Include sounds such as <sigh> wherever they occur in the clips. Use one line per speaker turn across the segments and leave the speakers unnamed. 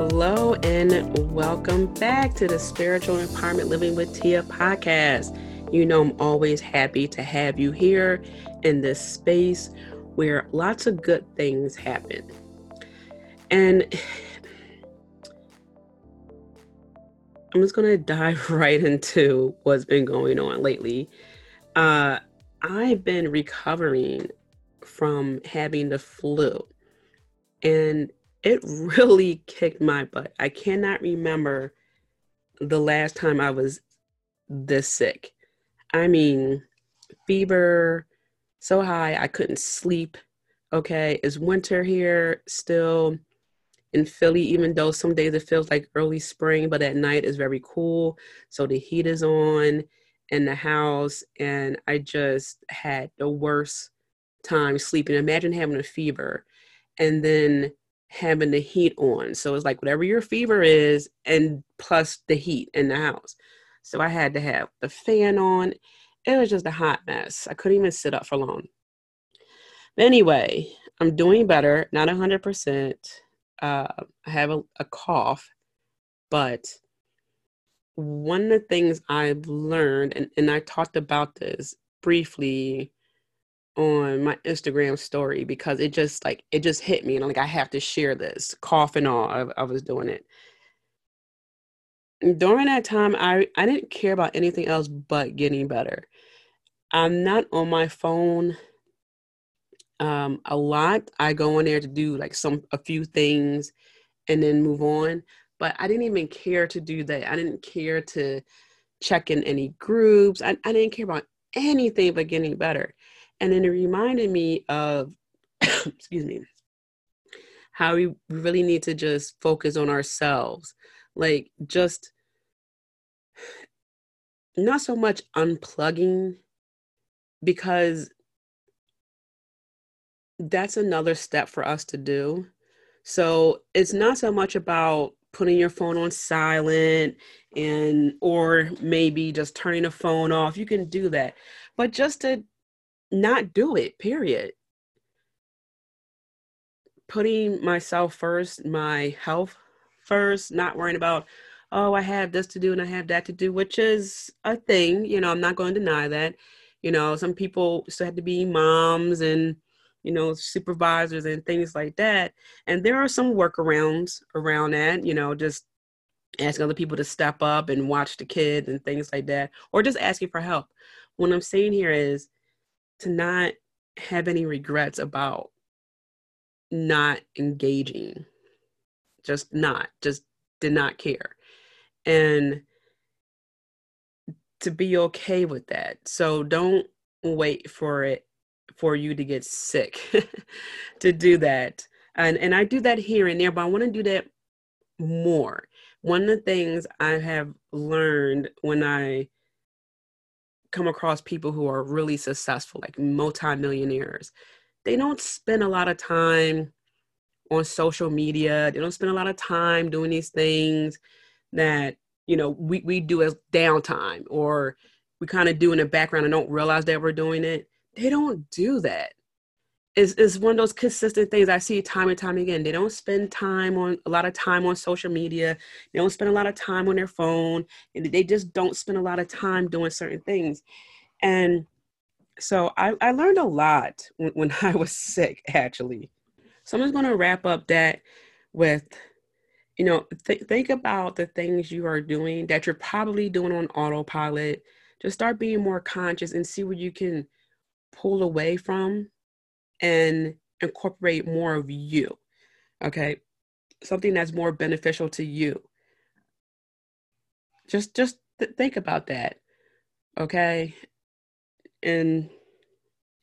Hello, and welcome back to the Spiritual Empowerment Living with Tia podcast. You know, I'm always happy to have you here in this space where lots of good things happen. And <sighs> I'm just going to dive <laughs> right into what's been going on lately. Uh, I've been recovering from having the flu. And it really kicked my butt. I cannot remember the last time I was this sick. I mean, fever so high I couldn't sleep. Okay, it's winter here still in Philly, even though some days it feels like early spring, but at night it's very cool. So the heat is on in the house, and I just had the worst time sleeping. Imagine having a fever and then having the heat on. So it's like whatever your fever is, and plus the heat in the house. So I had to have the fan on. It was just a hot mess. I couldn't even sit up for long. But anyway, I'm doing better, not 100%. Uh, I have a, a cough, but one of the things I've learned, and, and I talked about this briefly on my Instagram story because it just like it just hit me and I'm like I have to share this cough and all I, I was doing it. During that time I I didn't care about anything else but getting better. I'm not on my phone um a lot. I go in there to do like some a few things and then move on but I didn't even care to do that. I didn't care to check in any groups. I, I didn't care about anything but getting better and then it reminded me of, <coughs> excuse me, how we really need to just focus on ourselves. Like, just not so much unplugging, because that's another step for us to do. So it's not so much about putting your phone on silent and or maybe just turning the phone off. You can do that. But just to not do it, period. Putting myself first, my health first, not worrying about, oh, I have this to do and I have that to do, which is a thing. You know, I'm not going to deny that. You know, some people still have to be moms and, you know, supervisors and things like that. And there are some workarounds around that, you know, just asking other people to step up and watch the kids and things like that, or just asking for help. What I'm saying here is to not have any regrets about not engaging. Just not just did not care. And to be okay with that. So don't wait for it for you to get sick <laughs> to do that. And and i do that here and there but i want to do that more. One of the things i have learned when i come across people who are really successful, like multimillionaires. They don't spend a lot of time on social media. They don't spend a lot of time doing these things that, you know, we, we do as downtime or we kind of do in the background and don't realize that we're doing it. They don't do that is is one of those consistent things I see time and time again. They don't spend time on a lot of time on social media. They don't spend a lot of time on their phone, and they just don't spend a lot of time doing certain things. And so I, I learned a lot when, <laughs> when I was sick, actually. So I'm just going to wrap up that with, you know, th- think about the things you are doing that you're probably doing on autopilot. Just start being more conscious and see what you can pull away from and incorporate more of you. Okay. Something that's more beneficial to you. Just just th- think about that. Okay? And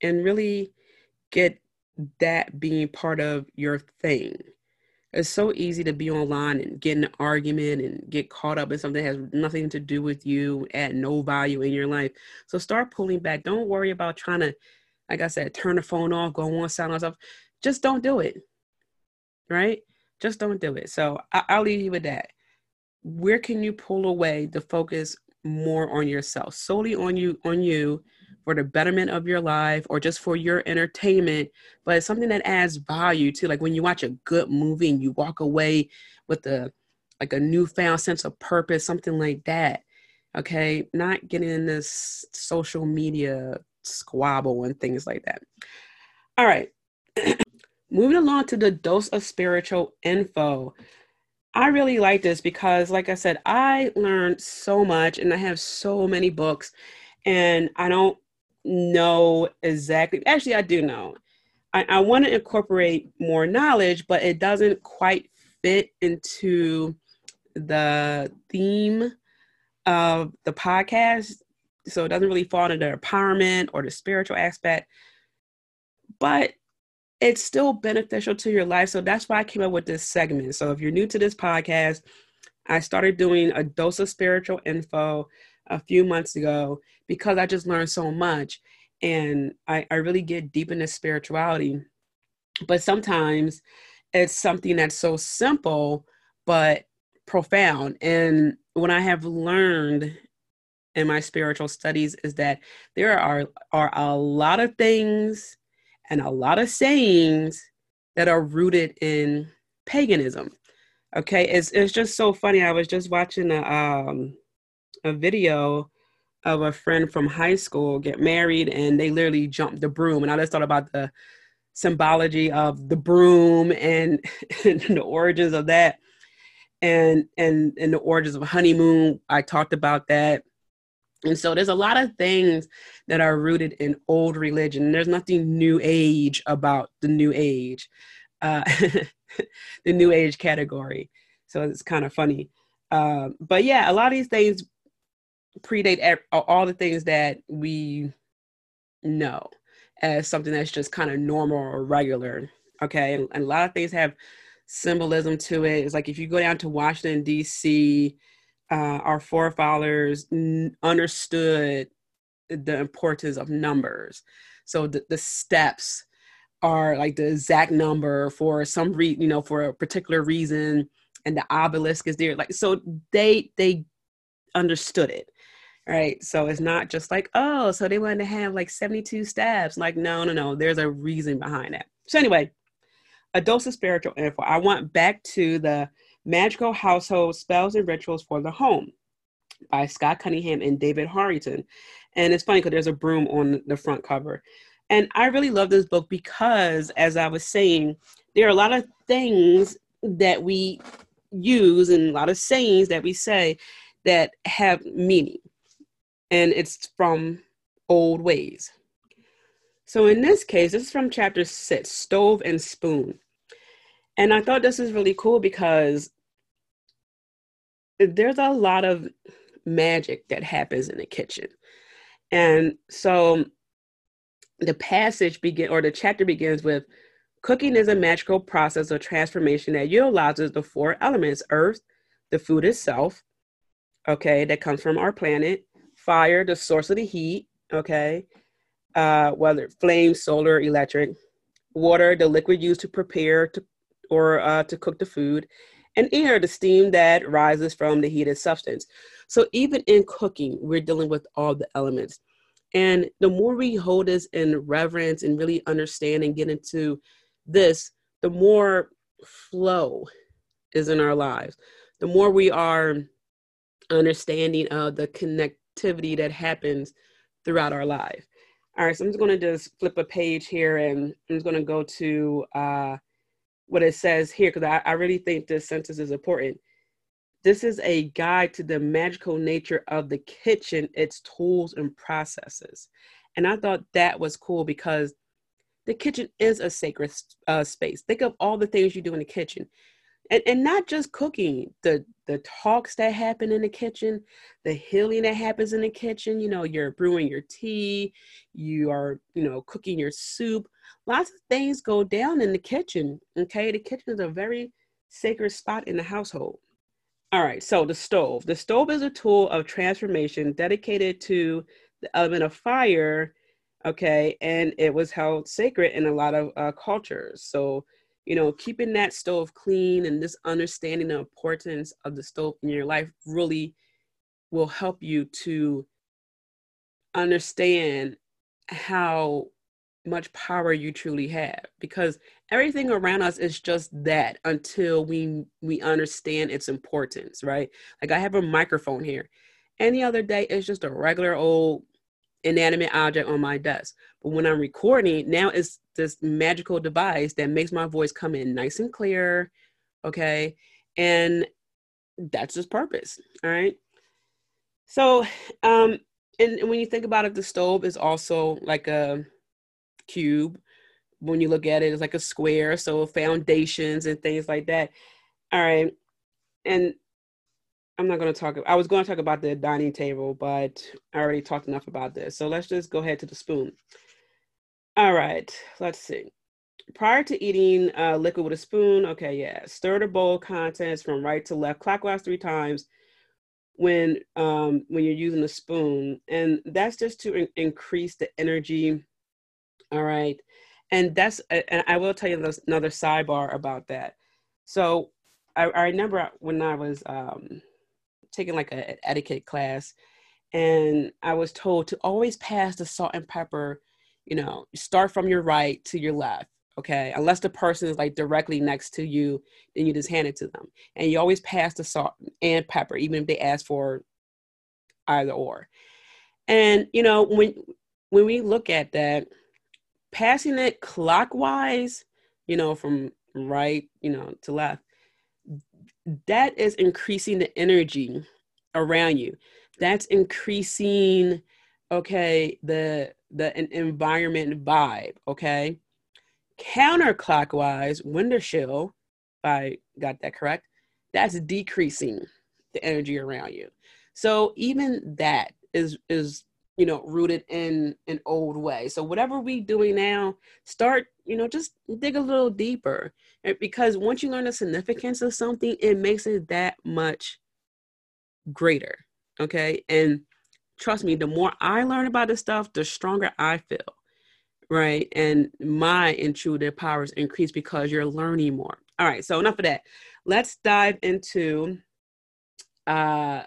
and really get that being part of your thing. it's so easy to be online and get in an argument and get caught up in something that has nothing to do with you, add no value in your life. So start pulling back. Don't worry about trying to, like I said, turn the phone off, go on silent stuff. Just don't do it. Right? Just don't do it. So I- I'll leave you with that. Where can you pull away to focus more on yourself, solely on you, on you, for the betterment of your life or just for your entertainment, but it's something that adds value to like when you watch a good movie and you walk away with a like a newfound sense of purpose, something like that. Okay, not getting in this social media squabble and things like that. All right. <clears throat> Moving along to the dose of spiritual info. I really like this because, like I said, I learned so much and I have so many books, and I don't know exactly. Actually, I do know. I, I want to incorporate more knowledge, but it doesn't quite fit into the theme of the podcast. So it doesn't really fall into the empowerment or the spiritual aspect. But it's still beneficial to your life. So that's why I came up with this segment. So if you're new to this podcast, I started doing a dose of spiritual info a few months ago because I just learned so much and I, I really get deep into spirituality. But sometimes it's something that's so simple but profound. And when I have learned in my spiritual studies is that there are are a lot of things and a lot of sayings that are rooted in paganism. Okay, it's it's just so funny. I was just watching a um a video of a friend from high school get married and they literally jumped the broom and I just thought about the symbology of the broom and, <laughs> and the origins of that and and and the origins of honeymoon i talked about that and so there's a lot of things that are rooted in old religion. There's nothing new age about the new age, uh, <laughs> the new age category. So it's kind of funny. Uh, but yeah, a lot of these things predate all the things that we know as something that's just kind of normal or regular. Okay. And, and a lot of things have symbolism to it. It's like if you go down to Washington, D.C., uh, our forefathers n- understood the importance of numbers. So the, the steps are like the exact number for some re you know for a particular reason and the obelisk is there like so they they understood it right? So it's not just like oh so they wanted to have like 72 steps like no no no there's a reason behind that. So anyway a dose of spiritual info. I went back to the magical household spells and rituals for the home by scott cunningham and david harrington and it's funny because there's a broom on the front cover and i really love this book because as i was saying there are a lot of things that we use and a lot of sayings that we say that have meaning and it's from old ways. So in this case, this is from chapter six, stove and spoon. And I thought this is really cool because there's a lot of magic that happens in the kitchen. And so the passage begin or the chapter begins with cooking is a magical process of transformation that utilizes the four elements earth, the food itself, okay, that comes from our planet, fire, the source of the heat, okay, uh, whether flame, solar, electric, water, the liquid used to prepare to or uh, to cook the food, and air, the steam that rises from the heated substance. So even in cooking, we're dealing with all the elements. And the more we hold this in reverence and really understand and get into this, the more flow is in our lives. The more we are understanding of the connectivity that happens throughout our life. All right, so I'm just going to just flip a page here and I'm just going to go to uh, what it says here because I, I really think this sentence is important. This is a guide to the magical nature of the kitchen, its tools and processes. And I thought that was cool because the kitchen is a sacred uh, space. Think of all the things you do in the kitchen and, and not just cooking the the talks that happen in the kitchen the healing that happens in the kitchen you know you're brewing your tea you are you know cooking your soup lots of things go down in the kitchen okay the kitchen is a very sacred spot in the household. All right, so the stove. The stove is a tool of transformation dedicated to the element of fire, okay, and it was held sacred in a lot of uh, cultures. So, you know, keeping that stove clean and this understanding the importance of the stove in your life really will help you to understand how much power you truly have because everything around us is just that until we we understand its importance right? Like i have a microphone here. Any other day it's just a regular old inanimate object on my desk but when i'm recording now it's this magical device that makes my voice come in nice and clear okay and that's its purpose all right so um and, and when you think about it the stove is also like a cube. When you look at it, it's like a square. So foundations and things like that. All right. And I'm not going to talk. I was going to talk about the dining table, but I already talked enough about this. So let's just go ahead to the spoon. All right. Let's see. Prior to eating uh, liquid with a spoon, okay, yeah, stir the bowl contents from right to left clockwise three times when um, when you're using a spoon, and that's just to in- increase the energy all right. And that's, and I will tell you another sidebar about that. So I, I remember when I was um, taking like a, an etiquette class, and I was told to always pass the salt and pepper, you know, start from your right to your left. Okay. Unless the person is like directly next to you, then you just hand it to them. And you always pass the salt and pepper, even if they ask for either or. And, you know, when, when we look at that, passing it clockwise, you know, from right, you know, to left, that is increasing the energy around you. That's increasing, okay, the the an environment vibe, okay? Counterclockwise, window if I got that correct, that's decreasing the energy around you. So even that is is you know rooted in an old way so whatever we doing now start you know just dig a little deeper. Because once you learn the significance of something it makes it that much greater okay? And trust me the more i learn about this stuff the stronger i feel right? And my intuitive powers increase because you're learning more. All right so enough of that. Let's dive into uh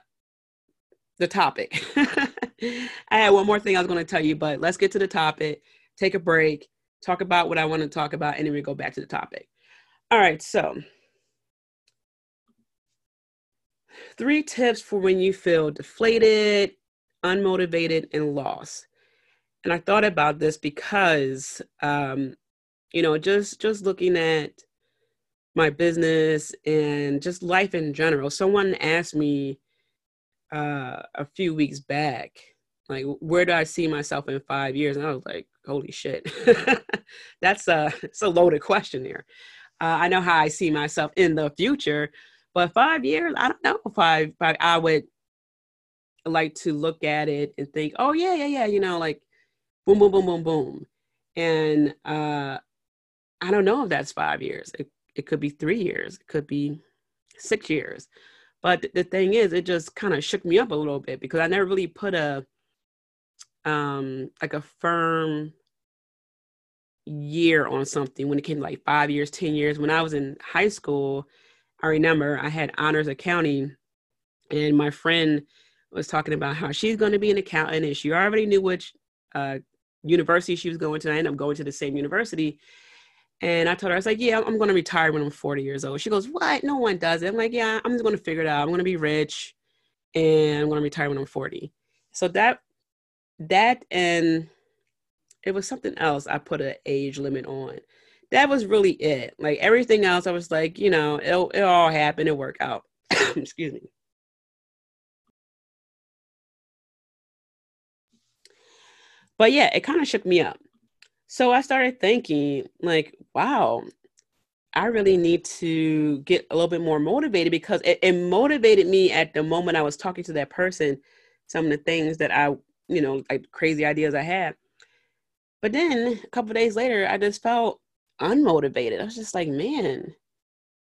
the topic. <laughs> I had one more thing I was going to tell you, but let's get to the topic, take a break, talk about what I want to talk about, and then we go back to the topic. All right, so three tips for when you feel deflated, unmotivated, and lost. And I thought about this because, um, you know, just just looking at my business and just life in general. Someone asked me uh, a few weeks back, like, where do I see myself in five years? And I was like, holy shit, <laughs> that's a it's a loaded question there. Uh, I know how I see myself in the future, but five years, I don't know if I, if I, would like to look at it and think, oh yeah, yeah, yeah, you know, like boom, boom, boom, boom, boom, and uh, I don't know if that's five years. It it could be three years. It could be six years. But the thing is, it just kind of shook me up a little bit because I never really put a um like a firm year on something when it came to like five years, 10 years. When I was in high school, I remember I had honors accounting and my friend was talking about how she's going to be an accountant and she already knew which uh, university she was going to. And I ended up going to the same university. And I told her, I was like, yeah, I'm going to retire when I'm 40 years old. She goes, what? No one does it. I'm like, yeah, I'm just going to figure it out. I'm going to be rich and I'm going to retire when I'm 40. So that, that, and it was something else I put an age limit on. That was really it. Like everything else, I was like, you know, it'll, it'll all happen and work out. <coughs> Excuse me. But yeah, it kind of shook me up so I started thinking, like, wow, I really need to get a little bit more motivated because it, it, motivated me at the moment I was talking to that person, some of the things that I, you know, like crazy ideas I had. But then a couple days later, I just felt unmotivated. I was just like, man,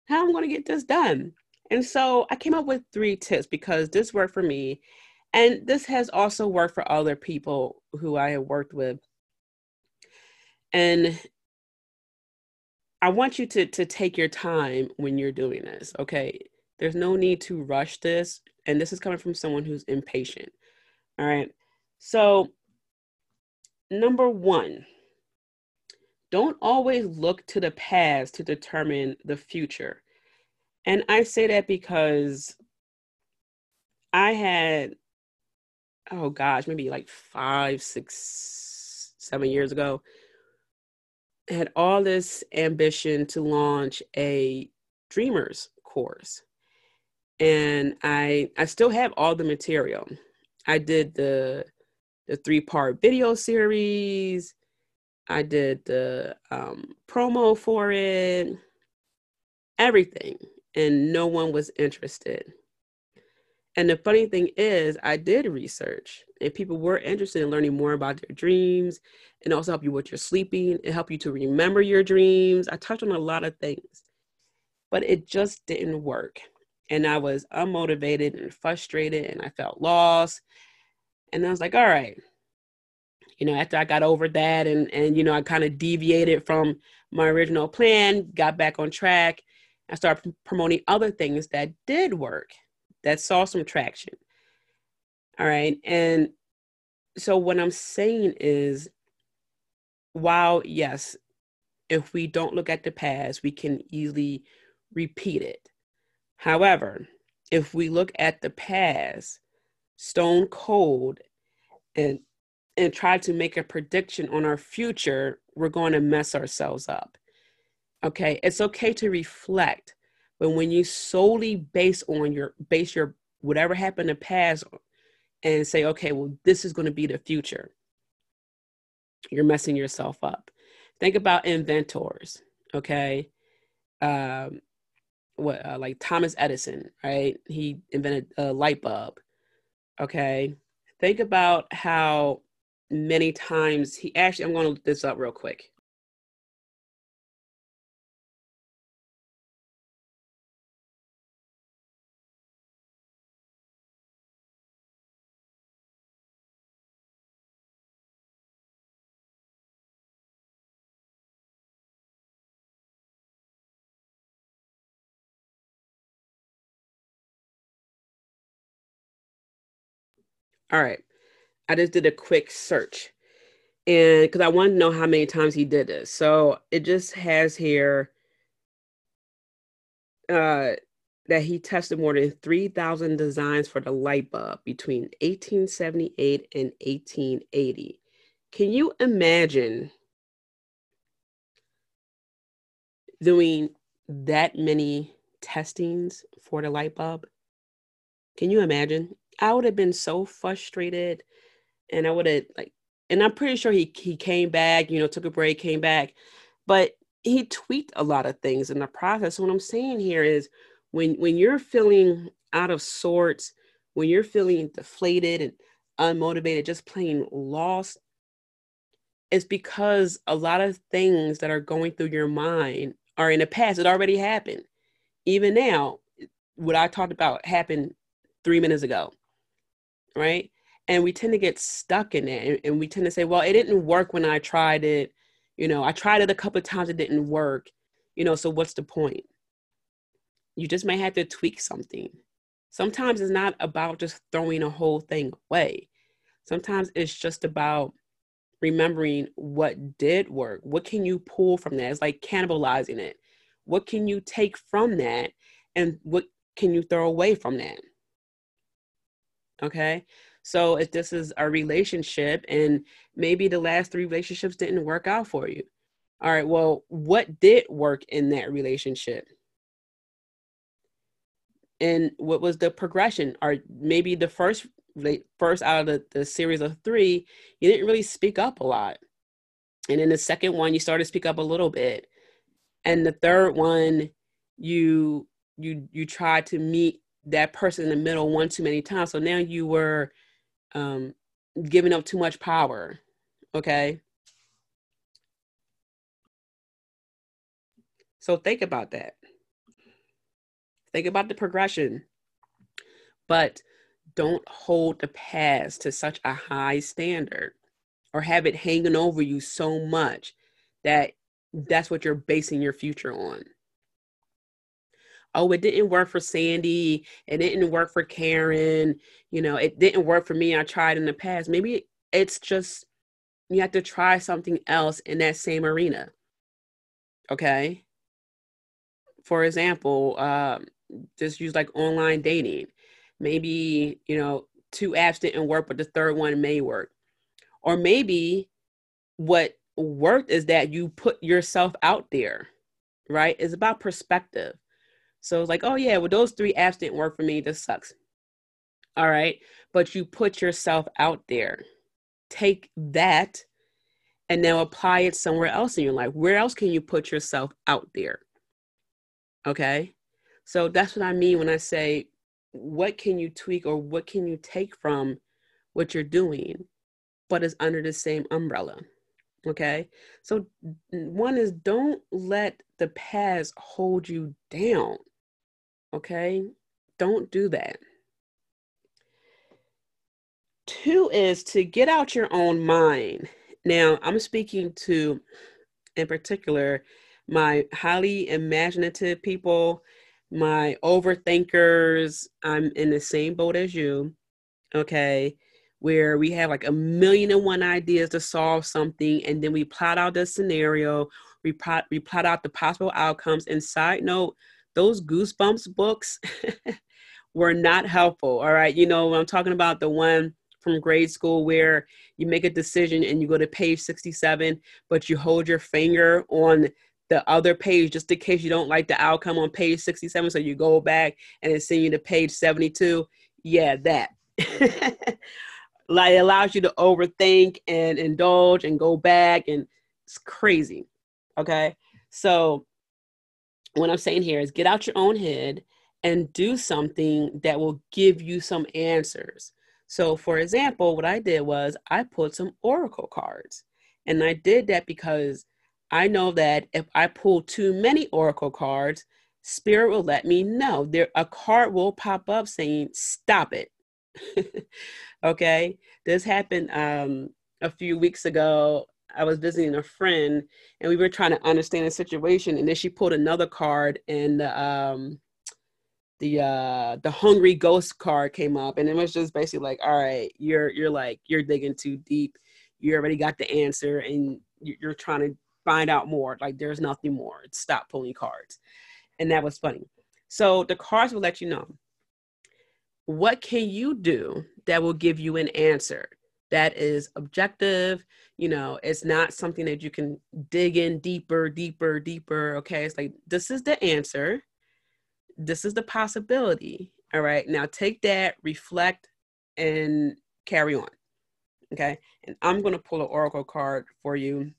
how am I'm going to get this done. And so I came up with three tips because this worked for me. And this has also worked for other people who I have worked with. And I want you to, to take your time when you're doing this, okay? There's no need to rush this. And this is coming from someone who's impatient. All right. So, number one, don't always look to the past to determine the future. And I say that because I had, oh gosh, maybe like five, six, seven years ago, had all this ambition to launch a dreamers course. And I I still have all the material. I did the the three part video series. I did the um, promo for it, everything, and no one was interested. And the funny thing is, I did research, and people were interested in learning more about their dreams and also help you with your sleeping and help you to remember your dreams. I touched on a lot of things, but it just didn't work. And I was unmotivated and frustrated, and I felt lost. And I was like, all right, you know, after I got over that and and you know, I kind of deviated from my original plan, got back on track. I started promoting other things that did work, that saw some traction. All right. And so what I'm saying is while yes, if we don't look at the past, we can easily repeat it. However, if we look at the past stone cold and and try to make a prediction on our future, we're going to mess ourselves up. Okay, it's okay to reflect, but when you solely base on your base your whatever happened in the past and say, okay, well, this is going to be the future, you're messing yourself up. Think about inventors, okay? Um, what uh, like Thomas Edison, right? He invented a light bulb. Okay, think about how many times he actually i'm going to look this up real quick All right. I just did a quick search and because I want to know how many times he did this. So it just has here uh, that he tested more than 3,000 designs for the light bulb between 1878 and 1880. Can you imagine doing that many testings for the light bulb? Can you imagine? I would have been so frustrated and I would have like, and I'm pretty sure he he came back, you know, took a break, came back, but he tweaked a lot of things in the process. What I'm saying here is when when you're feeling out of sorts, when you're feeling deflated and unmotivated, just plain lost, it's because a lot of things that are going through your mind are in the past. It already happened. Even now, what I talked about happened three minutes ago, right? and we tend to get stuck in it and, we tend to say well it didn't work when i tried it you know i tried it a couple of times it didn't work you know so what's the point? You just may have to tweak something. Sometimes it's not about just throwing a whole thing away. Sometimes it's just about remembering what did work. What can you pull from that? It's like cannibalizing it. What can you take from that and what can you throw away from that okay so if this is a relationship and maybe the last three relationships didn't work out for you. All right, well, what did work in that relationship? And what was the progression? Or maybe the first first out of the, the series of three, you didn't really speak up a lot. And in the second one, you started to speak up a little bit. And the third one, you you you tried to meet that person in the middle one too many times. So now you were um, giving up too much power. Okay. So think about that. think about the progression, but don't hold the past to such a high standard or have it hanging over you so much that that's what you're basing your future on. Oh, it didn't work for Sandy. It didn't work for Karen. You know, it didn't work for me. I tried in the past. Maybe it's just you have to try something else in that same arena. Okay. For example, um, just use like online dating. Maybe, you know, two apps didn't work, but the third one may work. Or maybe what worked is that you put yourself out there, right? It's about perspective. So it's like, oh yeah, well, those three apps didn't work for me. This sucks. All right. But you put yourself out there. Take that and now apply it somewhere else in your life. Where else can you put yourself out there? Okay. So that's what I mean when I say, what can you tweak or what can you take from what you're doing, but is under the same umbrella? Okay. So, one is don't let the past hold you down. Okay. Don't do that. Two is to get out your own mind now, I'm speaking to, in particular, my highly imaginative people, my overthinkers. I'm in the same boat as you, okay? Where we have like a million and one ideas to solve something, and then we plot out the scenario, we plot, we plot out the possible outcomes. And side note, those Goosebumps books <laughs> were not helpful. All right, you know, I'm talking about the one from grade school where you make a decision and you go to page 67, but you hold your finger on the other page just in case you don't like the outcome on page 67. So you go back and it's sending you to page 72. Yeah, that. <laughs> like it allows you to overthink and indulge and go back and it's crazy. Okay. So what I'm saying here is get out your own head and do something that will give you some answers. So, for example, what I did was I pulled some oracle cards. And I did that because I know that if I pull too many oracle cards, spirit will let me know. There a card will pop up saying, "Stop it." <laughs> okay? This happened um a few weeks ago. I was visiting a friend and we were trying to understand the situation and then she pulled another card and um the uh the hungry ghost card came up and it was just basically like all right you're you're like you're digging too deep. You already got the answer and you're trying to find out more. Like there's nothing more. Stop pulling cards. And that was funny. So the cards will let you know what can you do that will give you an answer that is objective you know it's not something that you can dig in deeper deeper deeper okay it's like this is the answer this is the possibility. All right. Now take that, reflect, and carry on. Okay. And I'm going to pull an oracle card for you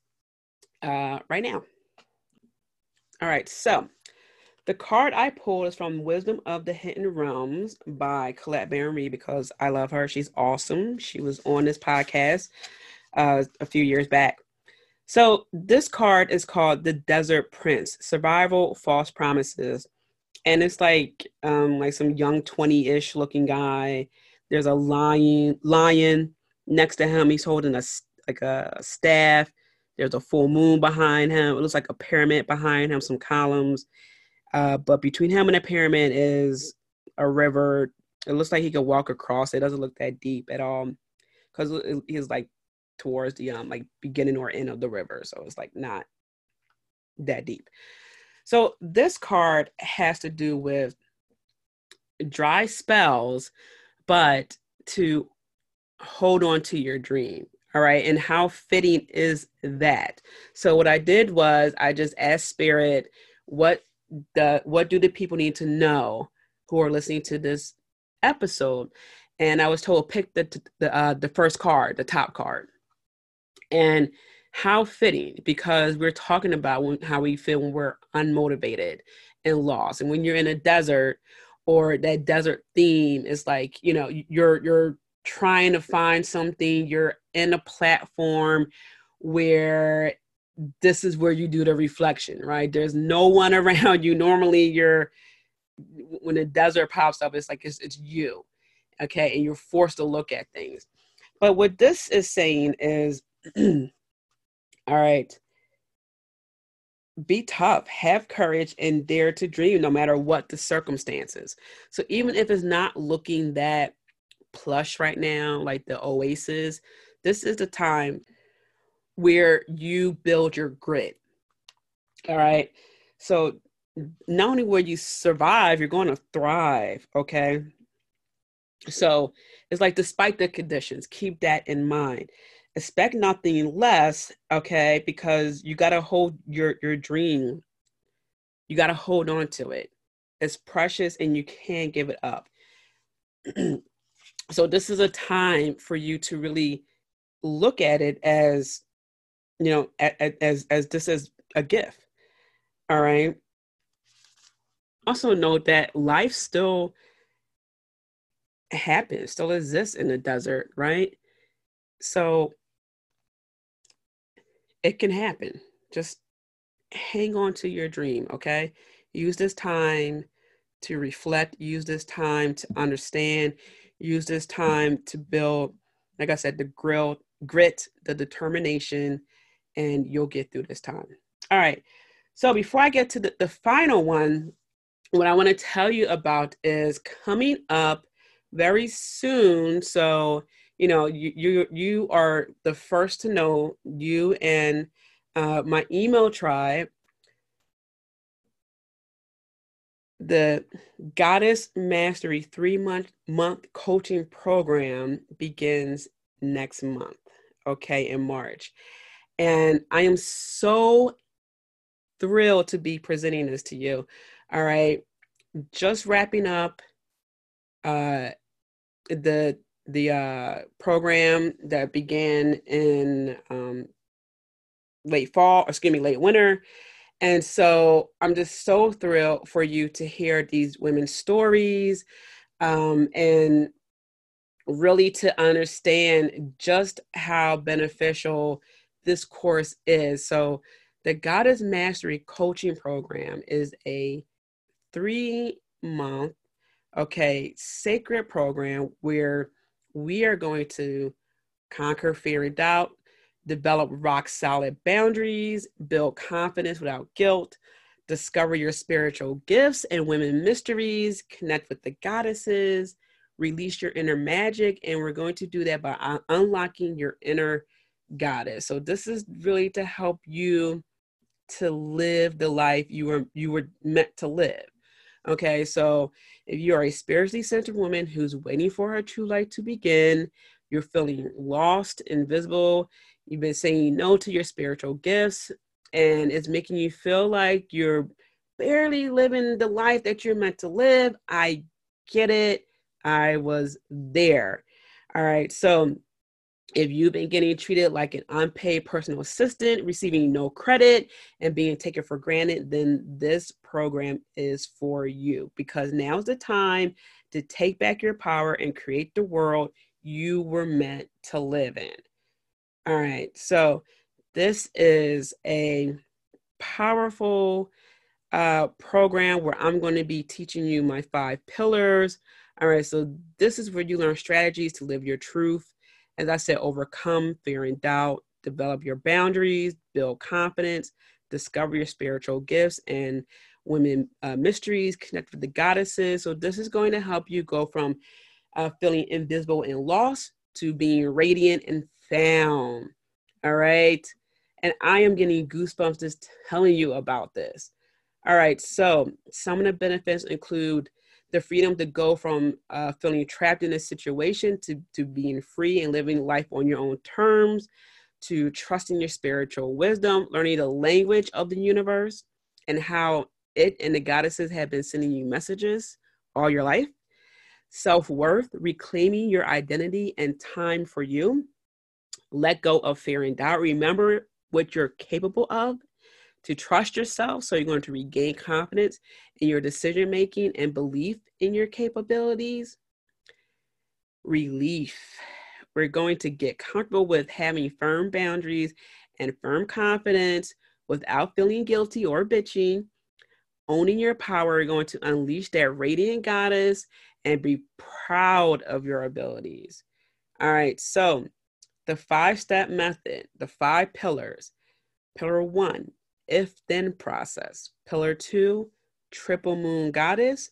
uh, right now. All right. So the card I pulled is from Wisdom of the Hidden Realms by Colette Reid because I love her. She's awesome. She was on this podcast uh, a few years back. So this card is called the Desert Prince Survival False Promises and it's like um like some young 20-ish looking guy there's a lion lion next to him he's holding a like a staff there's a full moon behind him it looks like a pyramid behind him some columns uh, but between him and the pyramid is a river it looks like he could walk across it doesn't look that deep at all because he's like towards the um like beginning or end of the river so it's like not that deep so this card has to do with dry spells, but to hold on to your dream. All right. And how fitting is that? So what I did was I just asked spirit, what the what do the people need to know who are listening to this episode? And I was told pick the the uh, the first card, the top card. And how fitting because we're talking about when, how we feel when we're unmotivated and lost and when you're in a desert or that desert theme is like you know you're you're trying to find something you're in a platform where this is where you do the reflection right there's no one <laughs> around you normally you're when the desert pops up, it's like it's, it's you, okay, and you're forced to look at things. But what this is saying is, <clears throat> all right, be tough, have courage, and dare to dream no matter what the circumstances. So even if it's not looking that plush right now, like the oasis, this is the time where you build your grit. All right. So not only will you survive, you're going to thrive. Okay. So it's like, despite the conditions, keep that in mind. Expect nothing less, okay? Because you got to hold your your dream. You got to hold on to it. It's precious, and you can't give it up. <clears throat> so this is a time for you to really look at it as, you know, as as this is a gift. All right also note that life still happens, still exists in the desert, right? So it can happen. Just hang on to your dream, okay? Use this time to reflect, use this time to understand, use this time to build, like I said, the grill, grit, the determination, and you'll get through this time. All right. So before I get to the, the final one, what I want to tell you about is coming up very soon. So, you know, you you, you are the first to know, you and uh, my email tribe. The Goddess Mastery three month month coaching program begins next month, okay, in March. And I am so thrilled to be presenting this to you. All right. Just wrapping up uh, the the uh, program that began in um, late fall, excuse me, late winter. And so I'm just so thrilled for you to hear these women's stories um, and really to understand just how beneficial this course is. So, the Goddess Mastery Coaching Program is a three month, okay, sacred program where we are going to conquer fear and doubt, develop rock solid boundaries, build confidence without guilt, discover your spiritual gifts and women mysteries, connect with the goddesses, release your inner magic. And we're going to do that by unlocking your inner goddess. So, this is really to help you to live the life you were you were meant to live Okay, so if you are a spiritually centered woman who's waiting for her true light to begin, you're feeling lost, invisible, you've been saying no to your spiritual gifts, and it's making you feel like you're barely living the life that you're meant to live. I get it. I was there. All right, so if you've been getting treated like an unpaid personal assistant, receiving no credit, and being taken for granted, then this program is for you because now's the time to take back your power and create the world you were meant to live in. All right, so this is a powerful uh, program where I'm going to be teaching you my five pillars. All right, so this is where you learn strategies to live your truth as I said, overcome fear and doubt, develop your boundaries, build confidence, discover your spiritual gifts and women uh, mysteries, connect with the goddesses. So, this is going to help you go from uh, feeling invisible and lost to being radiant and found. All right. And I am getting goosebumps just telling you about this. All right. So, some of the benefits include the freedom to go from uh, feeling trapped in a situation to, to being free and living life on your own terms, to trusting your spiritual wisdom, learning the language of the universe and how it and the goddesses have been sending you messages all your life, self worth, reclaiming your identity and time for you, let go of fear and doubt. Remember what you're capable of to trust yourself. So you're going to regain confidence in your decision making and belief in your capabilities. Relief. We're going to get comfortable with having firm boundaries and firm confidence without feeling guilty or bitching. owning your power, you're going to unleash that radiant goddess and be proud of your abilities. All right, so the five step method, the five pillars. Pillar one, if then process. Pillar two, triple moon goddess.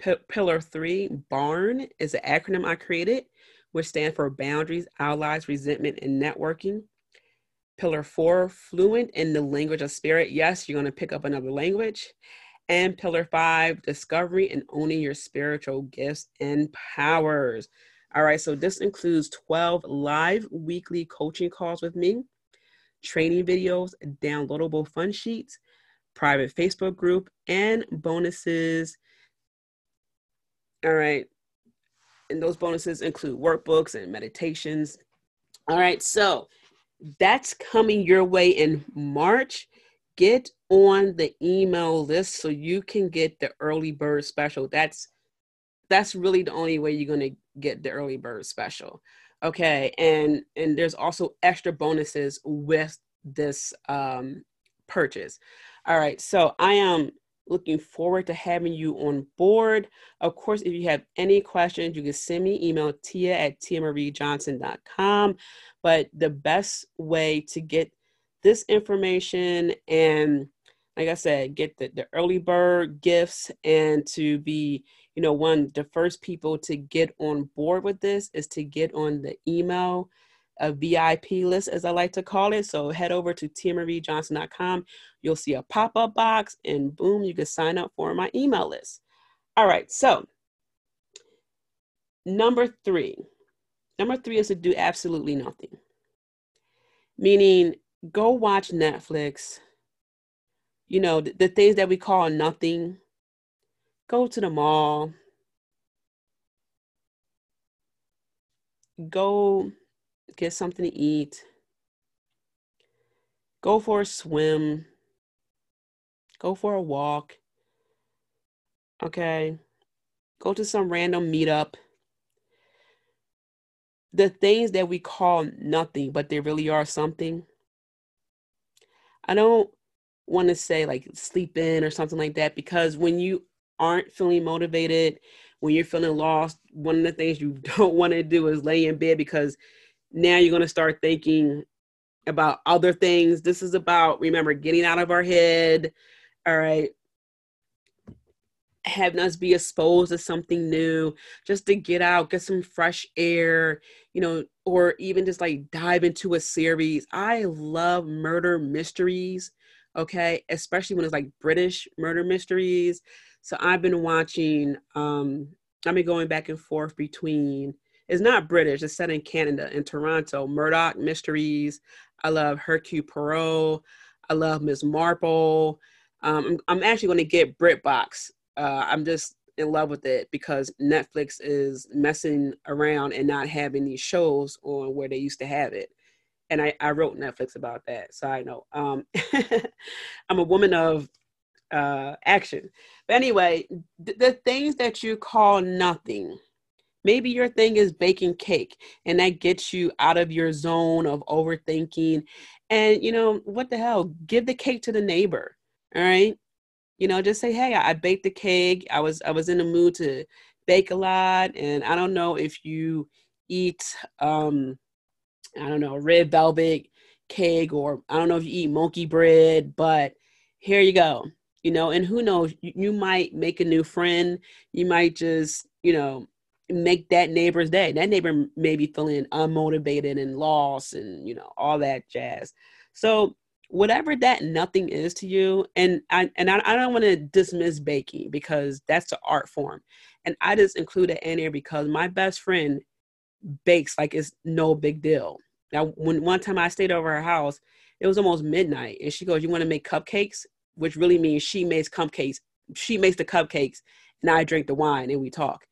P- pillar three, barn is an acronym I created, which stands for boundaries, allies, resentment, and networking. Pillar four, fluent in the language of spirit. Yes, you're going to pick up another language. And pillar five, discovery and owning your spiritual gifts and powers. All right, so this includes 12 live weekly coaching calls with me, training videos, downloadable fun sheets, private Facebook group, and bonuses. All right, and those bonuses include workbooks and meditations. All right, so that's coming your way in March get on the email list so you can get the early bird special. That's that's really the only way you're going to get the early bird special. Okay, and and there's also extra bonuses with this um purchase. All right, so I am looking forward to having you on board. Of course, if you have any questions, you can send me email tia at tiamariejohnson.com. But the best way to get this information and like I said, get the, the early bird gifts and to be, you know, one the first people to get on board with this is to get on the email a VIP list, as I like to call it. So head over to tiamariejohnson.com. You'll see a pop-up box and boom, you can sign up for my email list. All right, so number three. Number three is to do absolutely nothing. Meaning go watch Netflix. You know, the, the things that we call nothing. Go to the mall. Go get something to eat. Go for a swim. Go for a walk. Okay. Go to some random meetup. The things that we call nothing, but they really are something I don't want to say like sleep in or something like that because when you aren't feeling motivated, when you're feeling lost, one of the things you <laughs> don't want to do is lay in bed because now you're going to start thinking about other things. This is about, remember, getting out of our head. All right. Having us be exposed to something new, just to get out, get some fresh air, you know, or even just like dive into a series. I love murder mysteries, okay, especially when it's like British murder mysteries. So I've been watching, um, I've been going back and forth between, it's not British, it's set in Canada, in Toronto, Murdoch Mysteries. I love Hercule Poirot. I love Ms. Marple. Um, I'm, I'm actually going to get BritBox. Uh, I'm just in love with it because Netflix is messing around and not having these shows on where they used to have it. And I, I wrote Netflix about that. So I know. Um, <laughs> I'm a woman of uh, action. But anyway, th- the things that you call nothing, maybe your thing is baking cake and that gets you out of your zone of overthinking. And, you know, what the hell? Give the cake to the neighbor. All right you know just say hey i baked the cake i was i was in the mood to bake a lot and i don't know if you eat um i don't know red velvet cake or i don't know if you eat monkey bread but here you go you know and who knows you, you might make a new friend you might just you know make that neighbor's day. That neighbor may be feeling unmotivated and lost and you know all that jazz. So whatever that nothing is to you and i and i, I don't want to dismiss baking because that's an art form. And i just include it in there because my best friend bakes like it's no big deal. Now when one time i stayed over her house it was almost midnight and she goes you want to make cupcakes which really means she makes cupcakes she makes the cupcakes and i drink the wine and we talk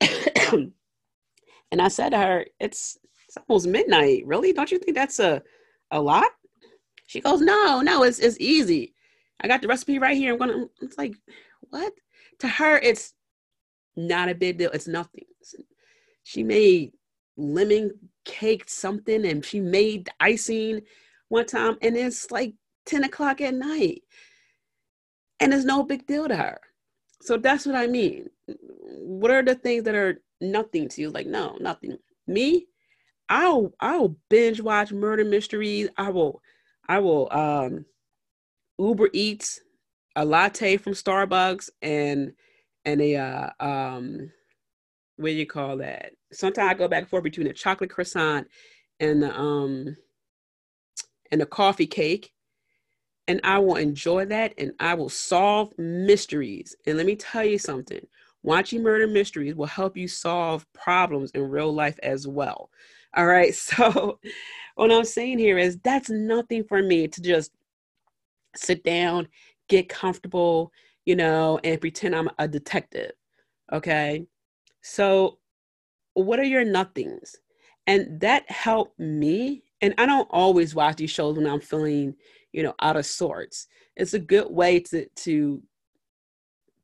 <coughs> and i said to her it's it's almost midnight really don't you think that's a a lot she goes, no, no, it's it's easy. I got the recipe right here. I'm gonna. It's like, what? To her, it's not a big deal. It's nothing. She made lemon cake something, and she made icing one time, and it's like ten o'clock at night. and it's no big deal to her. So that's what I mean. What are the things that are nothing to you? Like, no, nothing. Me, I'll I'll binge watch murder mysteries. I will I will um Uber Eats a latte from Starbucks and and a uh, um what do you call that? Sometimes I go back and forth between a chocolate croissant and the um and a coffee cake. And I will enjoy that and I will solve mysteries. And let me tell you something watching murder mysteries will help you solve problems in real life as well. <laughs> All right. So, what I'm saying here is that's nothing for me to just sit down, get comfortable, you know, and pretend I'm a detective. Okay. So, what are your nothings? And that helped me. And I don't always watch these shows when I'm feeling, you know, out of sorts. It's a good way to to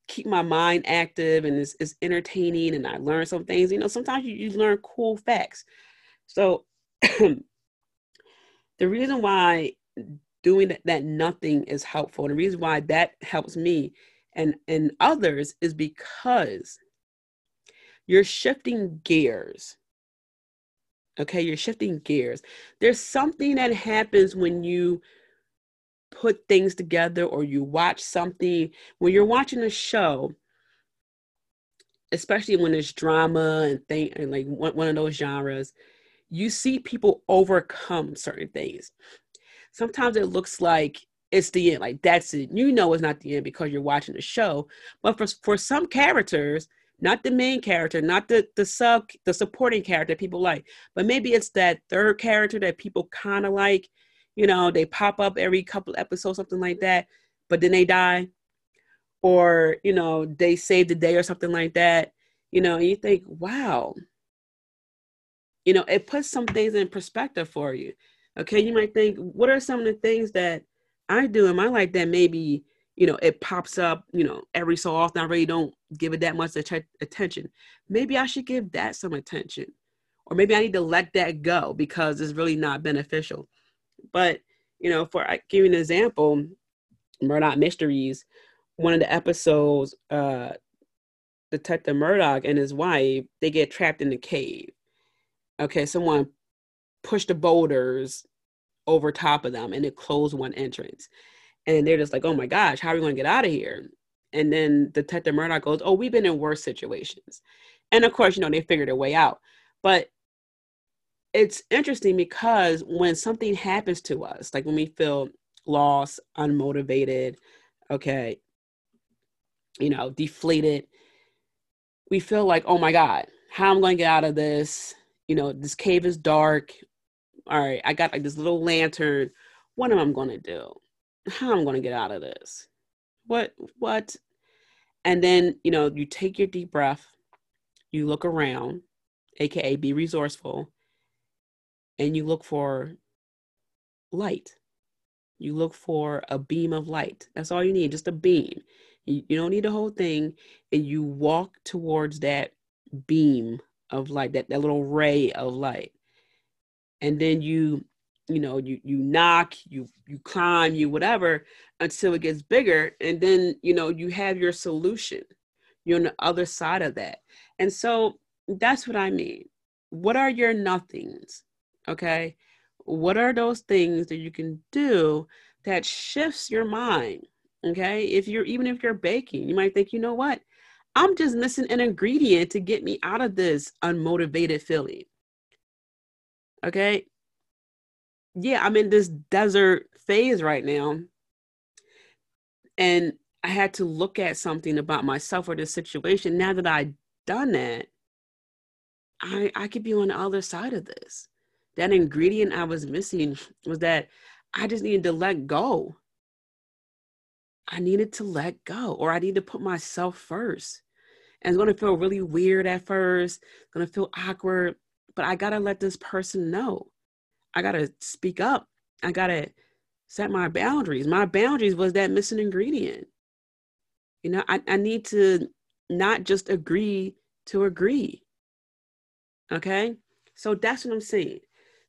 keep my mind active and it's, it's entertaining and I learn some things. You know, sometimes you, you learn cool facts. So <clears throat> the reason why doing that, that nothing is helpful, and the reason why that helps me and and others is because you're shifting gears. Okay, you're shifting gears. There's something that happens when you put things together or you watch something. When you're watching a show, especially when it's drama and thing and like one, one of those genres, you see people overcome certain things. Sometimes it looks like it's the end, like that's it. You know it's not the end because you're watching the show. But for for some characters, not the main character, not the the sub the supporting character people like, but maybe it's that third character that people kind of like. You know, they pop up every couple episodes, something like that, but then they die, or you know, they save the day or something like that. You know, and you think, wow, you know, it puts some things in perspective for you. Okay, you might think, what are some of the things that I do in my life that maybe you know it pops up you know every so often? I really don't give it that much attention. Maybe i should give that some attention. Or maybe i need to let that go because it's really not beneficial but you know for I give you an example murdoch mysteries one of the episodes uh detective murdoch and his wife they get trapped in the cave okay someone pushed the boulders over top of them and it closed one entrance and they're just like, oh my gosh, how are we going to get out of here? And then Detective Murdoch goes, oh, we've been in worse situations. And of course, you know, they figured their way out. But it's interesting because when something happens to us, like when we feel lost, unmotivated, okay, you know, deflated, we feel like, oh my God, how am I going to get out of this? You know, this cave is dark. All right, I got like this little lantern. What am I going to do? how am I'm going to get out of this. What, what? And then, you know, you take your deep breath, you look around, AKA be resourceful, and you look for light. You look for a beam of light. That's all you need, just a beam. You, don't need the whole thing. And you walk towards that beam of light, that, that little ray of light. And then you you know you you knock you you climb you whatever until it gets bigger and then you know you have your solution you're on the other side of that and so that's what i mean what are your nothings okay what are those things that you can do that shifts your mind okay if you're even if you're baking you might think you know what i'm just missing an ingredient to get me out of this unmotivated feeling okay yeah, I'm in this desert phase right now. And I had to look at something about myself or this situation. Now that I've done that, I I could be on the other side of this. That ingredient I was missing was that I just needed to let go. I needed to let go, or I need to put myself first. And it's gonna feel really weird at first, it's gonna feel awkward, but I gotta let this person know I gotta speak up. I gotta set my boundaries. My boundaries was that missing ingredient. You know, I, I need to not just agree to agree. Okay? So that's what I'm saying.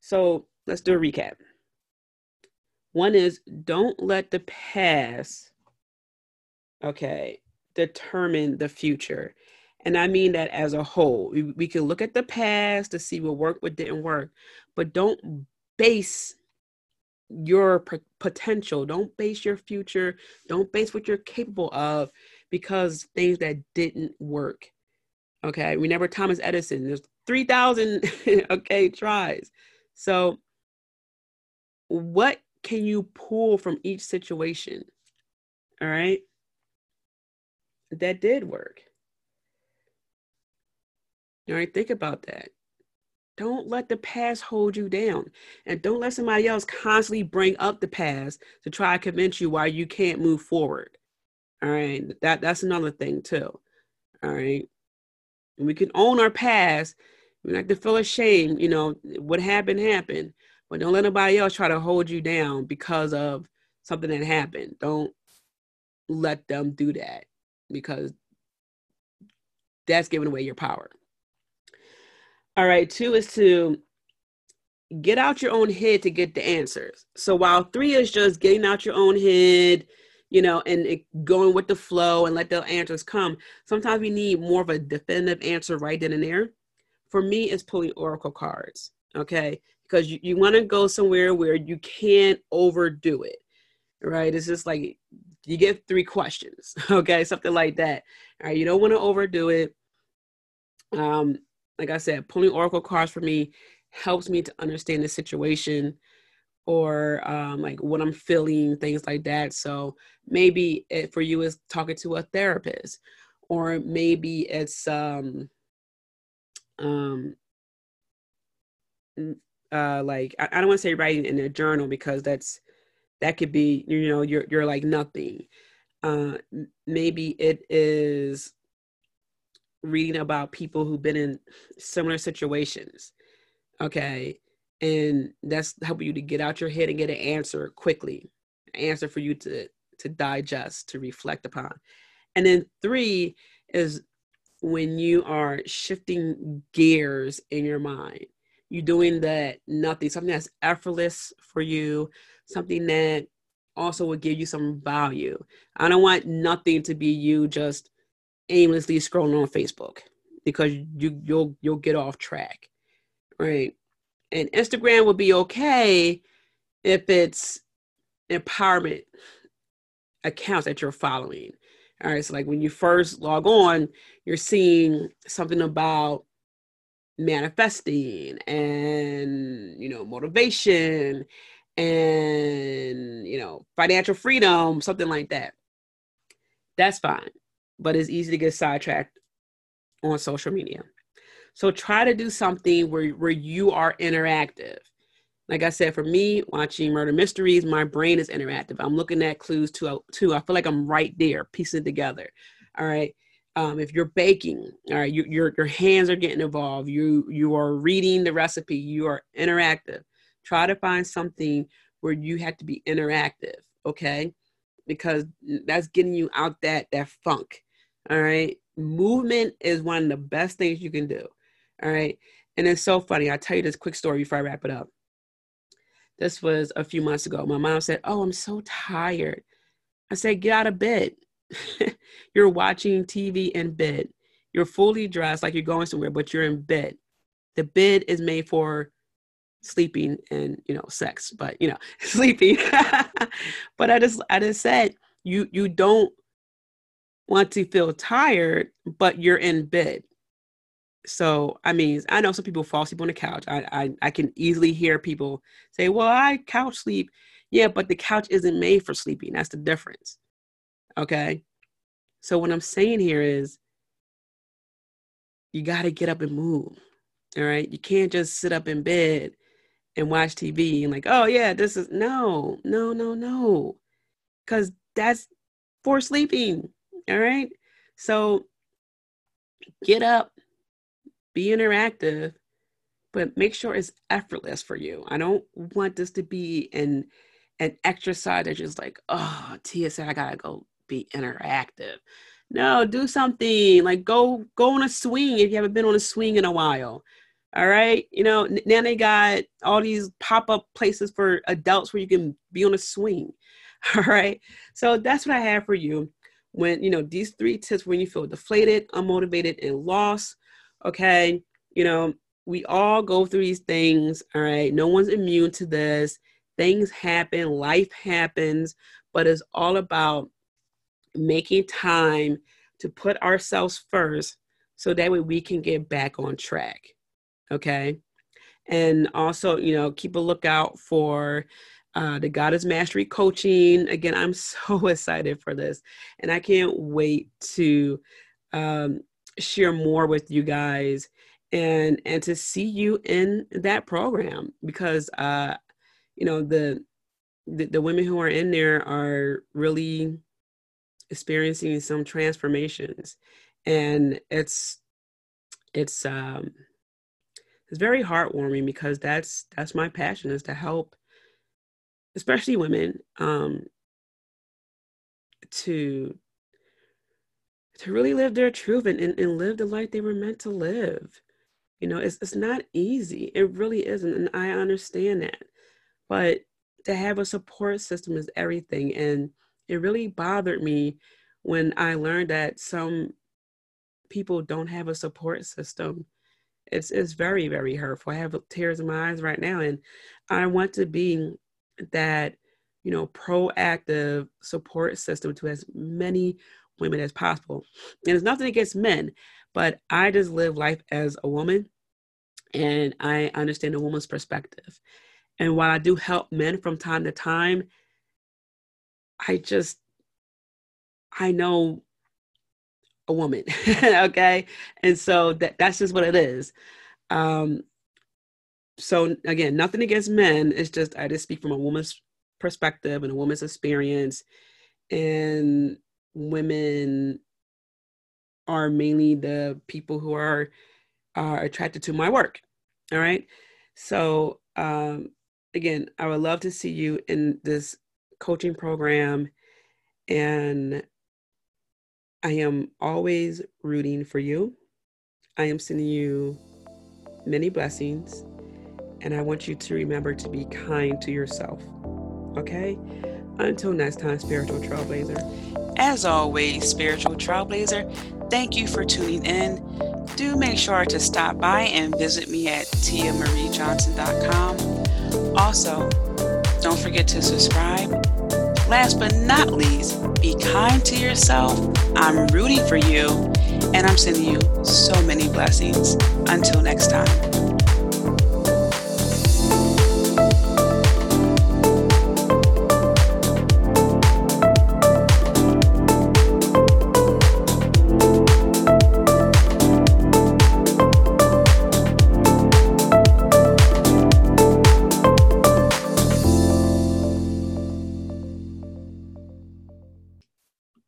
So let's do a recap. One is don't let the past okay, determine the future. And I mean that as a whole. We, we can look at the past to see what worked, what didn't work, but don't base your p- potential, don't base your future, don't base what you're capable of because things that didn't work. Okay, remember Thomas Edison, there's 3,000 <laughs> okay tries. So what can you pull from each situation? All right? That did work. All right, think about that. Don't let the past hold you down. And don't let somebody else constantly bring up the past to try to convince you why you can't move forward. All right. That that's another thing too. All right. And we can own our past. We like to feel ashamed, you know, what happened happened. But don't let nobody else try to hold you down because of something that happened. Don't let them do that because that's giving away your power. All right, two is to get out your own head to get the answers. So while three is just getting out your own head, you know, and going with the flow and let the answers come, sometimes we need more of a definitive answer right then and there. For me, it's pulling oracle cards, okay? Because you, you want to go somewhere where you can't overdo it, right? It's just like you get three questions, <laughs> okay? Something like that. All right, you don't want to overdo it. Um, like I said, pulling oracle cards for me helps me to understand the situation or um, like what I'm feeling, things like that. So maybe it, for you is talking to a therapist, or maybe it's um, um, uh, like I, I don't want to say writing in a journal because that's that could be you know you're you're like nothing. Uh, maybe it is reading about people who've been in similar situations. Okay. And that's helping you to get out your head and get an answer quickly, an answer for you to to digest, to reflect upon. And then three is when you are shifting gears in your mind. You're doing that nothing, something that's effortless for you, something that also will give you some value. I don't want nothing to be you just aimlessly scrolling on Facebook because you you'll you'll get off track, right? And Instagram will be okay if it's empowerment accounts that you're following. All right, so like when you first log on, you're seeing something about manifesting and you know motivation and you know financial freedom, something like that. That's fine but it's easy to get sidetracked on social media. So try to do something where, where you are interactive. Like I said, for me, watching murder mysteries, my brain is interactive. I'm looking at clues to too. I feel like I'm right there, piecing it together. All right. Um, if you're baking, all right, you, your your hands are getting involved. You you are reading the recipe. You are interactive. Try to find something where you have to be interactive. Okay, because that's getting you out that that funk. All right. Movement is one of the best things you can do. All right. And it's so funny. I'll tell you this quick story before I wrap it up. This was a few months ago. My mom said, Oh, I'm so tired. I said, Get out of bed. <laughs> you're watching TV in bed. You're fully dressed like you're going somewhere, but you're in bed. The bed is made for sleeping and you know sex but you know <laughs> sleeping <laughs> but i just i just said you you don't want to feel tired, but you're in bed. So, I mean, I know some people fall asleep on the couch. I, I, I can easily hear people say, well, I couch sleep. Yeah, but the couch isn't made for sleeping. That's the difference. Okay. So, what I'm saying here is you got to get up and move. All right. You can't just sit up in bed and watch TV and, like, oh, yeah, this is no, no, no, no. Because that's for sleeping. All right. So get up, be interactive, but make sure it's effortless for you. I don't want this to be an an exercise that's just like, oh, Tia said I gotta go be interactive. No, do something like go go on a swing if you haven't been on a swing in a while. All right, you know now they got all these pop up places for adults where you can be on a swing. <laughs> All right, so that's what I have for you when you know these three tips when you feel deflated, unmotivated, and lost. Okay, you know we all go through these things. All right, no one's immune to this. Things happen, life happens, but it's all about making time to put ourselves first so that way we can get back on track. Okay. And also, you know, keep a lookout for uh, the Goddess Mastery coaching. Again, I'm <laughs> so excited for this, and I can't wait to um, share more with you guys and and to see you in that program because uh, you know the, the the women who are in there are really experiencing some transformations, and it's it's um it's very heartwarming because that's that's my passion is to help especially women um to to really live their truth and, and, and live the life they were meant to live. You know it's, it's not easy. It really isn't and i understand that. But to have a support system is everything and it really bothered me when i learned that some people don't have a support system. It's it's very very hurtful. I have tears in my eyes right now and i want to be that you know proactive support system to as many women as possible. And it's nothing against men but i just live life as a woman and i understand a woman's perspective. And while i do help men from time to time i just i know a woman <laughs> okay? And so that that's just what it is. Um so again nothing against men it's just i just speak from a woman's perspective and a woman's experience. And women are mainly the people who are are attracted to my work all right so um again i would love to see you in this coaching program and I am always rooting for you. I am sending you many blessings, and I want you to remember to be kind to yourself. Okay? Until next time, Spiritual Trailblazer.
As always, Spiritual Trailblazer, thank you for tuning in. Do make sure to stop by and visit me at tiamariejohnson.com. Also, don't forget to subscribe last but not least, be kind to yourself. I'm rooting for you, and I'm sending you so many blessings. Until next time.